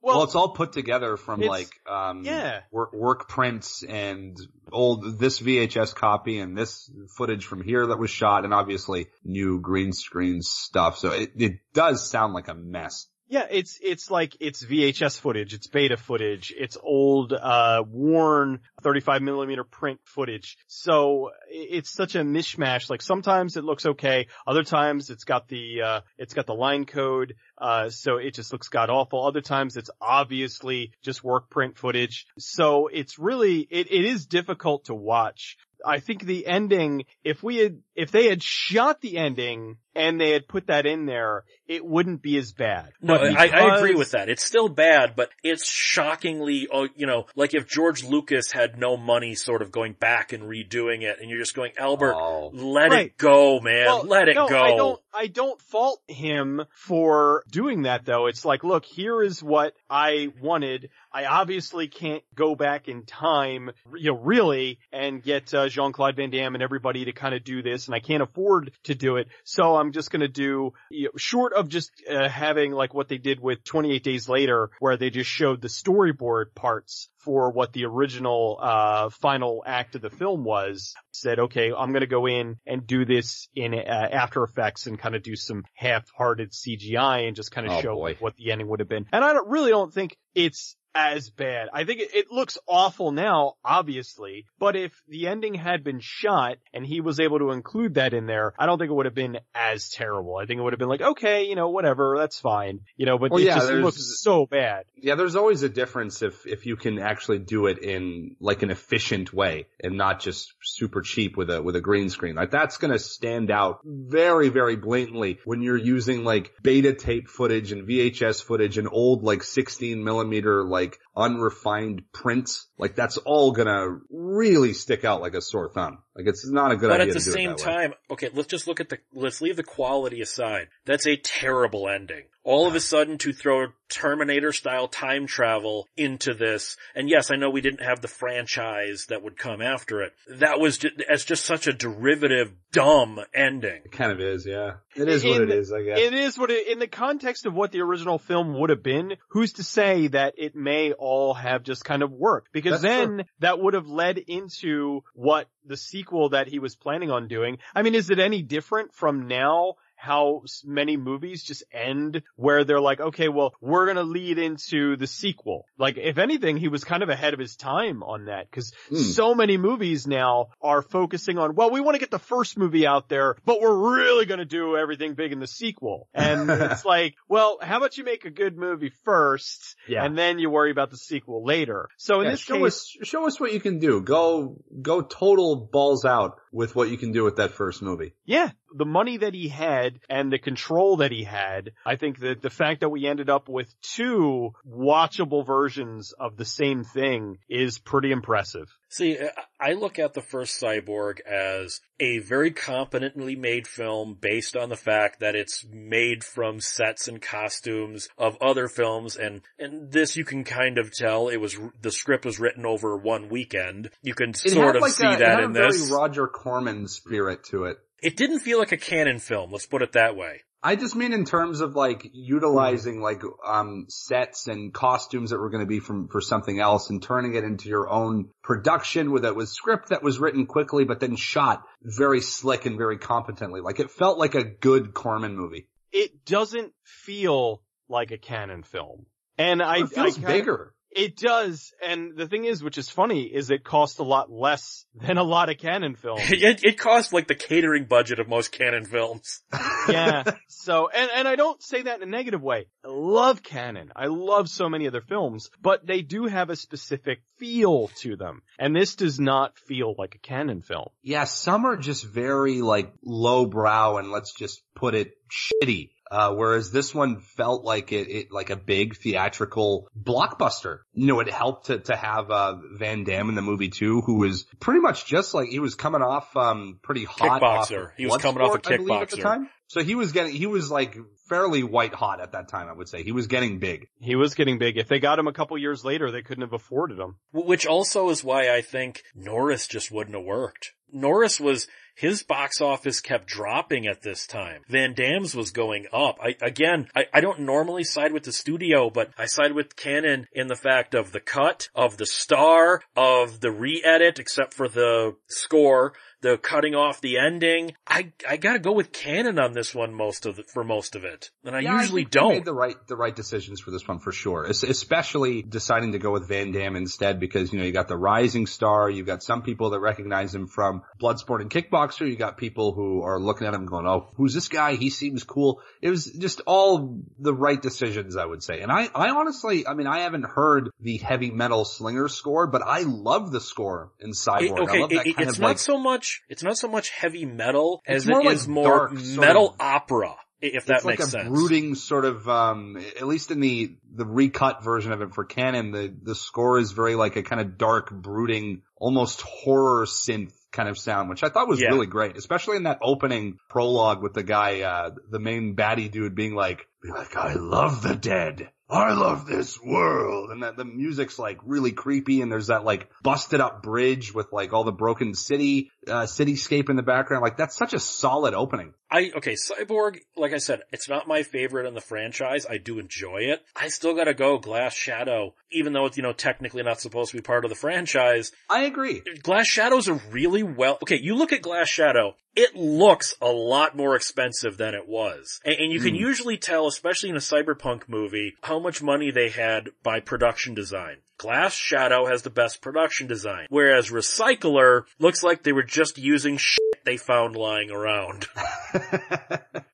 Well, Well, it's all put together from like, um, yeah. work, work prints and old, this VHS copy and this footage from here that was shot and obviously new green screen stuff. So it, it does sound like a mess. Yeah, it's it's like it's VHS footage, it's beta footage, it's old, uh, worn 35 millimeter print footage. So it's such a mishmash. Like sometimes it looks okay, other times it's got the uh, it's got the line code, uh, so it just looks god awful. Other times it's obviously just work print footage. So it's really it, it is difficult to watch. I think the ending, if we had, if they had shot the ending and they had put that in there, it wouldn't be as bad. No, But I, I agree with that. It's still bad, but it's shockingly, oh, you know, like if George Lucas had no money sort of going back and redoing it and you're just going, Albert, Oh. let Right. it go, man. Well, let it no, go. I don't, I don't fault him for doing that though. It's like, look, here is what I wanted. I obviously can't go back in time, you know, really, and get uh, Jean-Claude Van Damme and everybody to kind of do this, and I can't afford to do it. So I'm just gonna do, you know, short of just uh, having like what they did with 28 Days Later, where they just showed the storyboard parts for what the original uh final act of the film was said okay i'm going to go in and do this in uh, after effects and kind of do some half-hearted cgi and just kind of Oh, show boy. what the ending would have been and i don't, really don't think it's as bad. I think it, it looks awful now, obviously, but if the ending had been shot and he was able to include that in there, I don't think it would have been as terrible. I think it would have been like, okay, you know, whatever, that's fine, you know, but Well, it yeah, just looks so bad. Yeah, there's always a difference if, if you can actually do it in like an efficient way and not just super cheap with a, with a green screen. Like that's gonna stand out very, very blatantly when you're using like beta tape footage and VHS footage and old like 16 millimeter like unrefined prints. Like that's all gonna really stick out like a sore thumb. Like it's not a good But idea at the to same it that way. time, okay, let's just look at the, let's leave the quality aside. That's a terrible ending. All of a sudden to throw Terminator style time travel into this, and yes, I know we didn't have the franchise that would come after it. That was just, as just such a derivative, dumb ending. It kind of is, yeah. It is what it is, I guess. It is what it, in the context of what the original film would have been, who's to say that it may all have just kind of worked because That's then true. that would have led into what the sequel that he was planning on doing. I mean, is it any different from now? How many movies just end where they're like, okay, well, we're gonna lead into the sequel. Like, if anything, he was kind of ahead of his time on that because Hmm. so many movies now are focusing on, well, we want to get the first movie out there, but we're really going to do everything big in the sequel. And it's like, well, how about you make a good movie first Yeah. and then you worry about the sequel later. So in Yeah, this show case, us show us what you can do. Go go total balls out with what you can do with that first movie. yeah, the money that he had and the control that he had, I think that the fact that we ended up with two watchable versions of the same thing is pretty impressive. See, I- look at the first Cyborg as a very competently made film based on the fact that it's made from sets and costumes of other films and, and this you can kind of tell it was, the script was written over one weekend. You can It sort of like see a, it that had in a very this. Roger Corman spirit to it. It didn't feel like a Cannon film, let's put it that way. I just mean in terms of like utilizing like um sets and costumes that were going to be from for something else and turning it into your own production with it with script that was written quickly but then shot very slick and very competently. Like it felt like a good Corman movie. It doesn't feel like a Cannon film. And I, it feels I kinda- bigger. It does, and the thing is, which is funny, is it costs a lot less than a lot of Cannon films. It, it cost like the catering budget of most Cannon films. yeah. So, and, and I don't say that in a negative way. I love Cannon. I love so many other films, but they do have a specific feel to them. And this does not feel like a Cannon film. Yeah, some are just very like lowbrow and let's just put it shitty. Uh, whereas this one felt like it, it, like a big theatrical blockbuster. You know, it helped to, to have, uh, Van Damme in the movie too, who was pretty much just like, he was coming off, um, pretty hot. off Kickboxer. of He was coming off a Bloodsport, I believe, at the time. So he was getting, he was like fairly white hot at that time, I would say. He was getting big. He was getting big. If they got him a couple years later, they couldn't have afforded him. Which also is why I think Norris just wouldn't have worked. Norris was, his box office kept dropping at this time. Van Damme's was going up. I, again, I, I don't normally side with the studio, but I side with Cannon in the fact of the cut, of the star, of the re-edit, except for the score, the cutting off the ending. I, I gotta go with Cannon on this one most of the, for most of it. And I Yeah, usually they don't. Made the right, the right decisions for this one for sure. Es- Especially deciding to go with Van Damme instead because, you know, you got the rising star, you've got some people that recognize him from Bloodsport and Kickboxer, you got people who are looking at him going, oh, who's this guy? He seems cool. It was just all the right decisions, I would say. And I, I honestly, I mean, I haven't heard the heavy metal slinger score, but I love the score in Cyborg. It- I okay, love that it- kind it's of not so much, it's not so much heavy metal It's as more it like is more metal of- opera, if that makes sense. it's like a sense. brooding sort of, um, at least in the, the recut version of it for Cannon, the, the score is very like a kind of dark, brooding, almost horror synth kind of sound, which I thought was Yeah. really great, especially in that opening prologue with the guy, uh, the main baddie dude being like, be like, I love the dead. I love this world. And that the music's like really creepy and there's that like busted up bridge with like all the broken city, uh, cityscape in the background. Like that's such a solid opening. I, okay, Cyborg, like I said, it's not my favorite in the franchise. I do enjoy it. I still gotta go Glass Shadow, even though it's, you know, technically not supposed to be part of the franchise. I agree. Glass Shadow's a really well, okay, you look at Glass Shadow, it looks a lot more expensive than it was. And, and you can Hmm. usually tell, especially in a cyberpunk movie, how much money they had by production design. Glass Shadow has the best production design, whereas Recycler looks like they were just using shit they found lying around.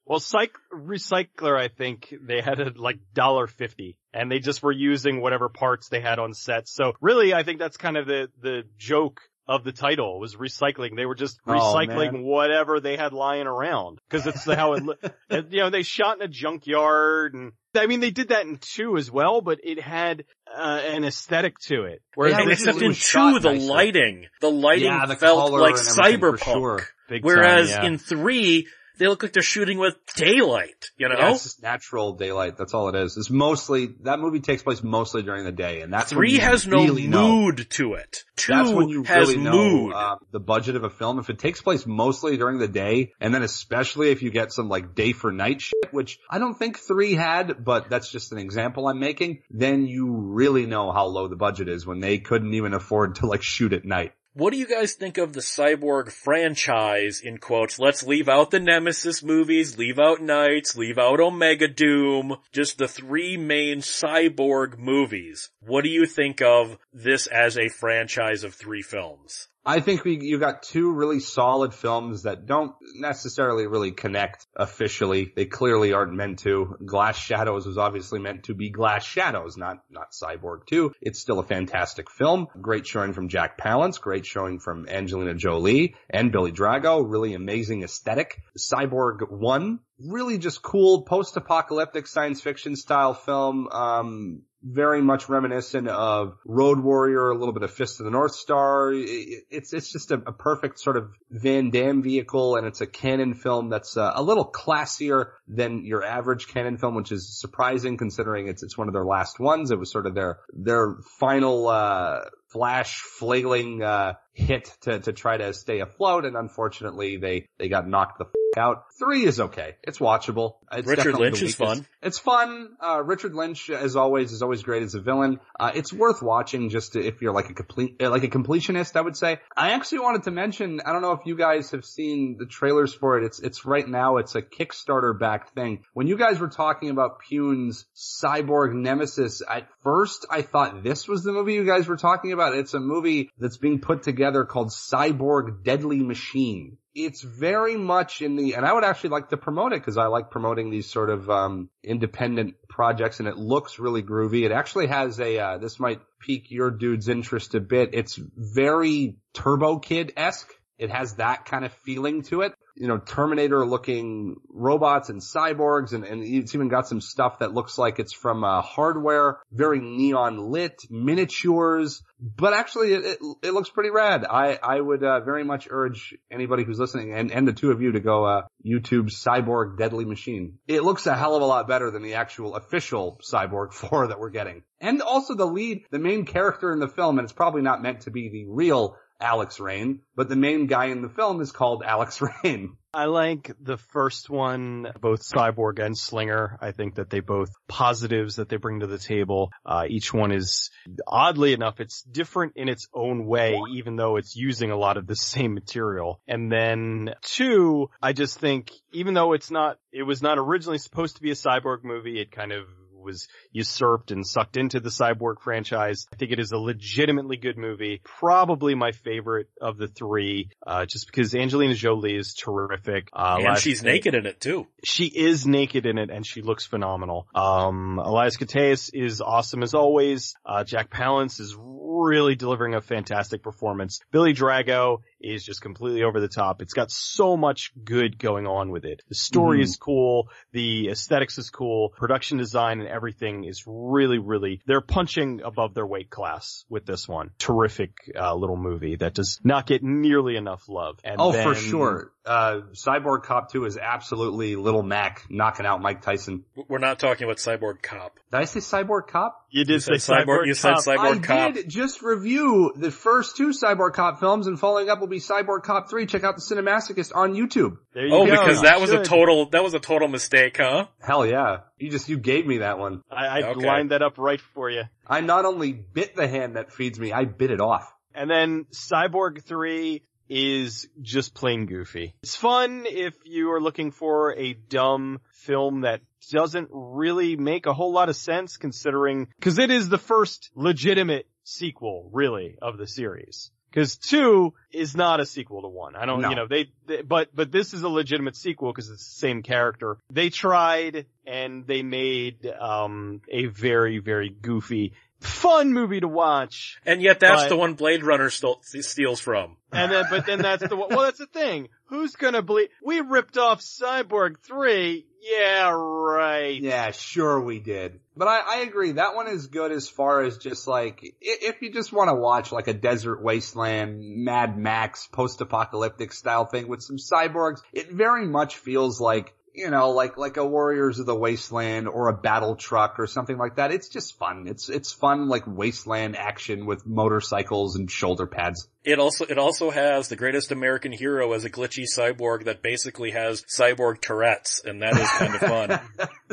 Well, Cyc- Recycler, I think they had it like dollar fifty, and they just were using whatever parts they had on set. So really, I think that's kind of the the joke of the title was recycling. They were just Oh, recycling man. whatever they had lying around because it's how it, lo- it. You know, they shot in a junkyard, and I mean they did that in two as well, but it had uh, an aesthetic to it. Whereas Yeah, and it this except in two, the nicer. lighting, the lighting Yeah, the felt like and everything for cyberpunk. sure. Big Whereas time, yeah. in three, they look like they're shooting with daylight, you know? Yeah, it's just natural daylight. That's all it is. It's mostly, that movie takes place mostly during the day and that's Three has really no know. mood to it. Two That's when you has really know mood. uh, the budget of a film. If it takes place mostly during the day, and then especially if you get some like day for night shit, which I don't think three had, but that's just an example I'm making, then you really know how low the budget is when they couldn't even afford to like shoot at night. What do you guys think of the Cyborg franchise, in quotes? Let's leave out the Nemesis movies, leave out Knights, leave out Omega Doom, just the three main Cyborg movies. What do you think of this as a franchise of three films? I think we, you got two really solid films that don't necessarily really connect officially. They clearly aren't meant to. Glass Shadows was obviously meant to be Glass Shadows, not, not Cyborg 2. It's still a fantastic film. Great showing from Jack Palance, great showing from Angelina Jolie and Billy Drago. Really amazing aesthetic. Cyborg 1, really just cool post-apocalyptic science fiction style film. Um, very much reminiscent of Road Warrior, a little bit of Fist of the North Star. It's it's just a, a perfect sort of Van Damme vehicle, and it's a Cannon film that's uh, a little classier than your average Cannon film, which is surprising considering it's it's one of their last ones. It was sort of their their final uh, flash flailing uh, hit to to try to stay afloat, and unfortunately they they got knocked the. F- out. Three is okay. It's watchable. It's Richard Lynch is fun. It's fun. Uh, Richard Lynch, as always, is always great as a villain. Uh, it's worth watching just to, if you're like a complete, uh, like a completionist, I would say. I actually wanted to mention, I don't know if you guys have seen the trailers for it. It's, it's right now, it's a Kickstarter backed thing. When you guys were talking about Pyun's cyborg nemesis, at first I thought this was the movie you guys were talking about. It's a movie that's being put together called Cyborg Deadly Machine it's very much in the, and I would actually like to promote it because I like promoting these sort of, um, independent projects and it looks really groovy. It actually has a, uh, this might pique your dude's interest a bit. It's very Turbo Kid-esque. It has that kind of feeling to it. You know, Terminator looking robots and cyborgs and, and it's even got some stuff that looks like it's from, uh, hardware, very neon lit, miniatures, but actually it, it, it looks pretty rad. I, I would, uh, very much urge anybody who's listening and, and the two of you to go, uh, YouTube Cyborg Deadly Machine. It looks a hell of a lot better than the actual official Cyborg 4 that we're getting. And also the lead, the main character in the film, and it's probably not meant to be the real Alex Rain, but the main guy in the film is called Alex Rain. I like the first one, both Cyborg and Slinger. I think that they both positives that they bring to the table. Uh, each one is oddly enough, it's different in its own way, even though it's using a lot of the same material. And then two, I just think even though it's not, it was not originally supposed to be a Cyborg movie, it kind of was usurped and sucked into the Cyborg franchise. I think it is a legitimately good movie. Probably my favorite of the three, uh, just because Angelina Jolie is terrific. Uh, and Elias she's Kate- naked in it too. She is naked in it and she looks phenomenal. Um, Elias Koteas is awesome as always. Uh, Jack Palance is really delivering a fantastic performance. Billy Drago is just completely over the top. It's got so much good going on with it. The story Mhm. is cool. The aesthetics is cool. Production design and everything is really, really, they're punching above their weight class with this one. Terrific, uh, little movie that does not get nearly enough love. And oh, for sure. Uh, Cyborg Cop 2 is absolutely Little Mac knocking out Mike Tyson. We're not talking about Cyborg Cop. Did I say Cyborg Cop? You did You say said Cyborg- you said Cop. Cyborg- I Cop. did just review the first two Cyborg Cop films and following up will be Cyborg Cop 3. Check out the Cinemasochist on YouTube. There you Oh, go. because that was a total, that was a total mistake, huh? Hell yeah. You just, you gave me that one. I, I Okay. lined that up right for you. I not only bit the hand that feeds me, I bit it off. And then Cyborg 3 is just plain goofy. It's fun if you are looking for a dumb film that doesn't really make a whole lot of sense considering, cause it is the first legitimate sequel, really, of the series. Cause two is not a sequel to one. I don't, No. you know, they, they, but, but this is a legitimate sequel because it's the same character. They tried and they made, um, a very, very goofy fun movie to watch. And yet that's But- the one Blade Runner stole, steals from. And then, but then that's the, well, that's the thing. Who's gonna believe, we ripped off Cyborg 3. Yeah, right. Yeah, sure we did. But I, I agree. That one is good as far as just like, if you just want to watch like a desert wasteland, Mad Max, post-apocalyptic style thing with some cyborgs, it very much feels like, you know, like, like a Warriors of the Wasteland or a battle truck or something like that. It's just fun. It's, it's fun like wasteland action with motorcycles and shoulder pads. It also, it also has the greatest American hero as a glitchy cyborg that basically has cyborg Tourette's, and that is kind of fun.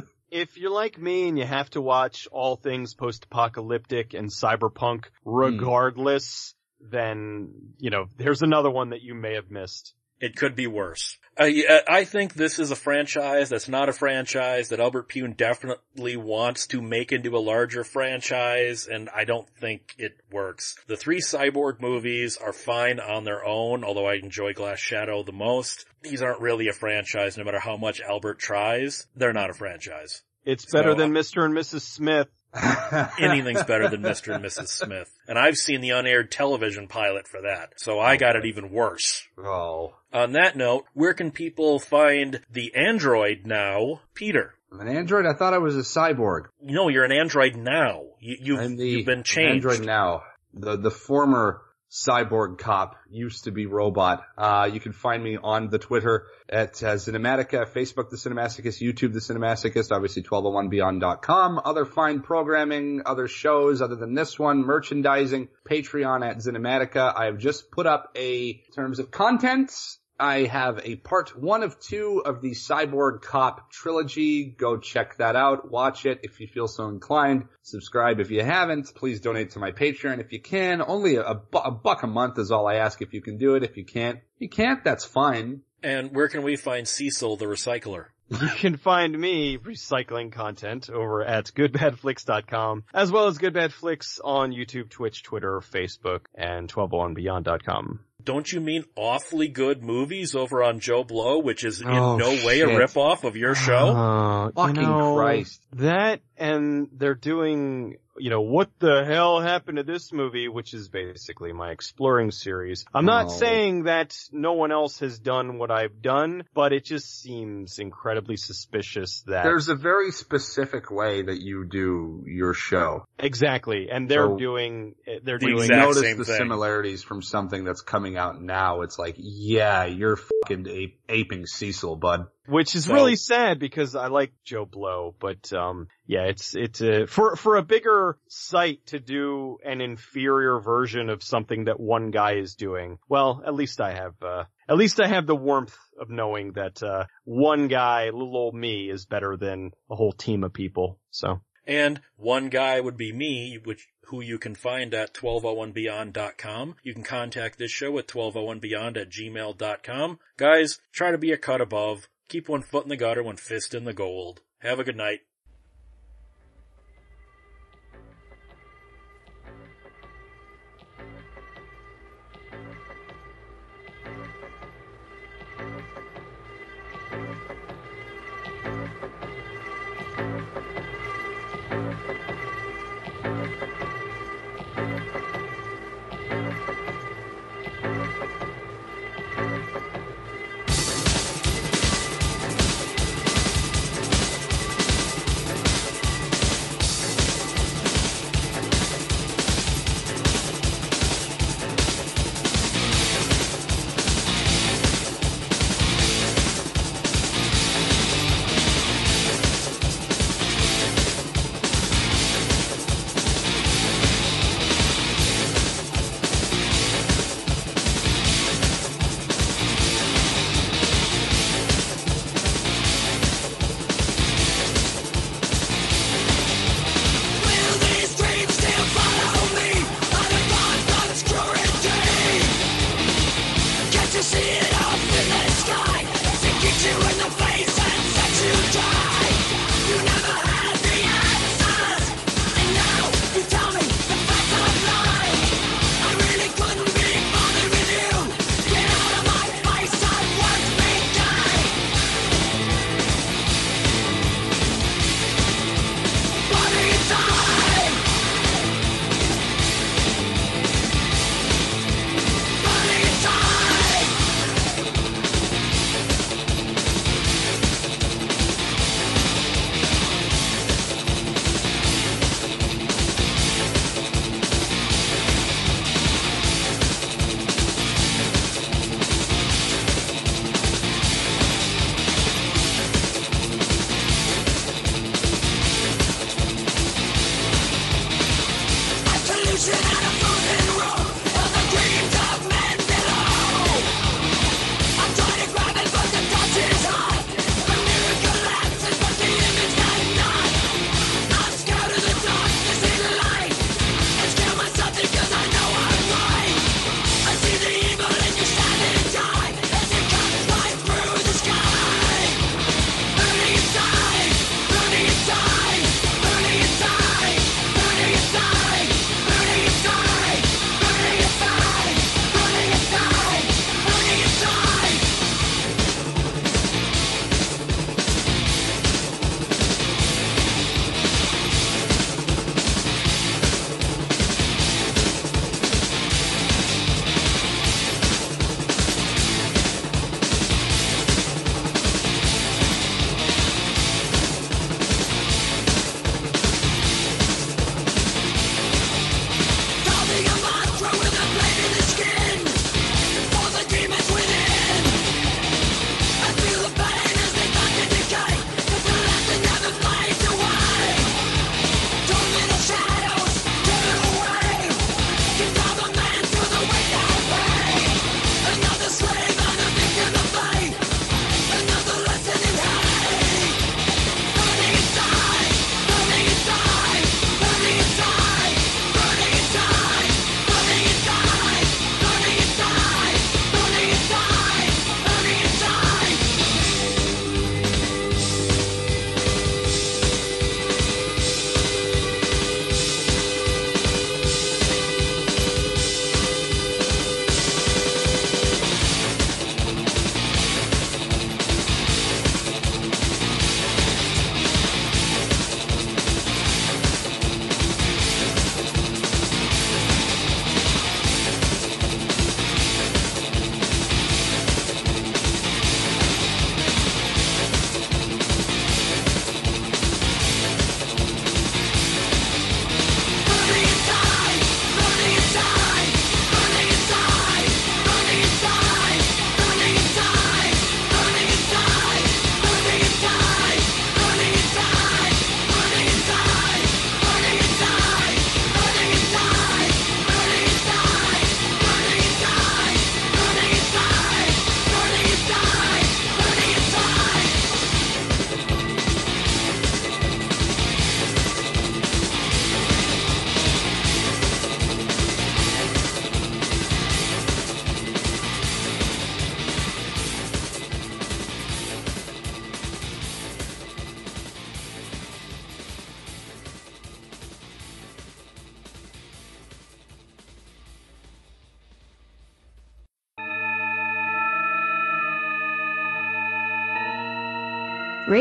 If you're like me and you have to watch all things post-apocalyptic and cyberpunk hmm. regardless, then, you know, there's another one that you may have missed. It could be worse. I, I think this is a franchise that's not a franchise that Albert Pyun definitely wants to make into a larger franchise, and I don't think it works. The three Cyborg movies are fine on their own, although I enjoy Glass Shadow the most. These aren't really a franchise, no matter how much Albert tries. They're not a franchise. It's better So, than uh, Mr. and Mrs. Smith. Anything's better than Mr. and Mrs. Smith. And I've seen the unaired television pilot for that, so I got it even worse. oh. On that note, where can people find the Android now? Peter. I'm an android? I thought I was a cyborg. No, you're an Android now. You, you've, the, you've been changed. Android now. The the former cyborg cop used to be robot. Uh, you can find me on the Twitter at uh, Cinematica, Facebook The Cinematicus, YouTube The Cinematicus, obviously 1201beyond.com. Other fine programming, other shows other than this one, merchandising, Patreon at Cinematica. I have just put up a terms of contents. I have a part one of two of the Cyborg Cop trilogy. Go check that out. Watch it if you feel so inclined. Subscribe if you haven't. Please donate to my Patreon if you can. Only a, bu- a buck a month is all I ask if you can do it. If you can't, you can't, that's fine. And where can we find Cecil the Recycler? You can find me recycling content over at goodbadflix.com, as well as goodbadflix on YouTube, Twitch, Twitter, Facebook, and 1201beyond.com. Don't you mean awfully good movies over on JoBlo, which is in Oh, no way a shit. ripoff of your show? Uh, you Fucking know, Christ. That and they're doing, you know, what the hell happened to this movie, which is basically my exploring series. I'm not No. saying that no one else has done what I've done, but it just seems incredibly suspicious that There's a very specific way that you do your show. exactly, and they're So- doing, they're The doing You exact notice the thing. similarities from something that's coming out now. It's like, yeah, you're fucking ape- aping Cecil, bud. Which is So- really sad because I like JoBlo, but um yeah, it's it's uh, for for a bigger site to do an inferior version of something that one guy is doing. Well, at least I have uh at least I have the warmth of knowing that uh one guy, little old me is better than a whole team of people. So And one guy would be me, which who you can find at 1201beyond.com. You can contact this show at 1201beyond at gmail.com. Guys, try to be a cut above. Keep one foot in the gutter, one fist in the gold. Have a good night.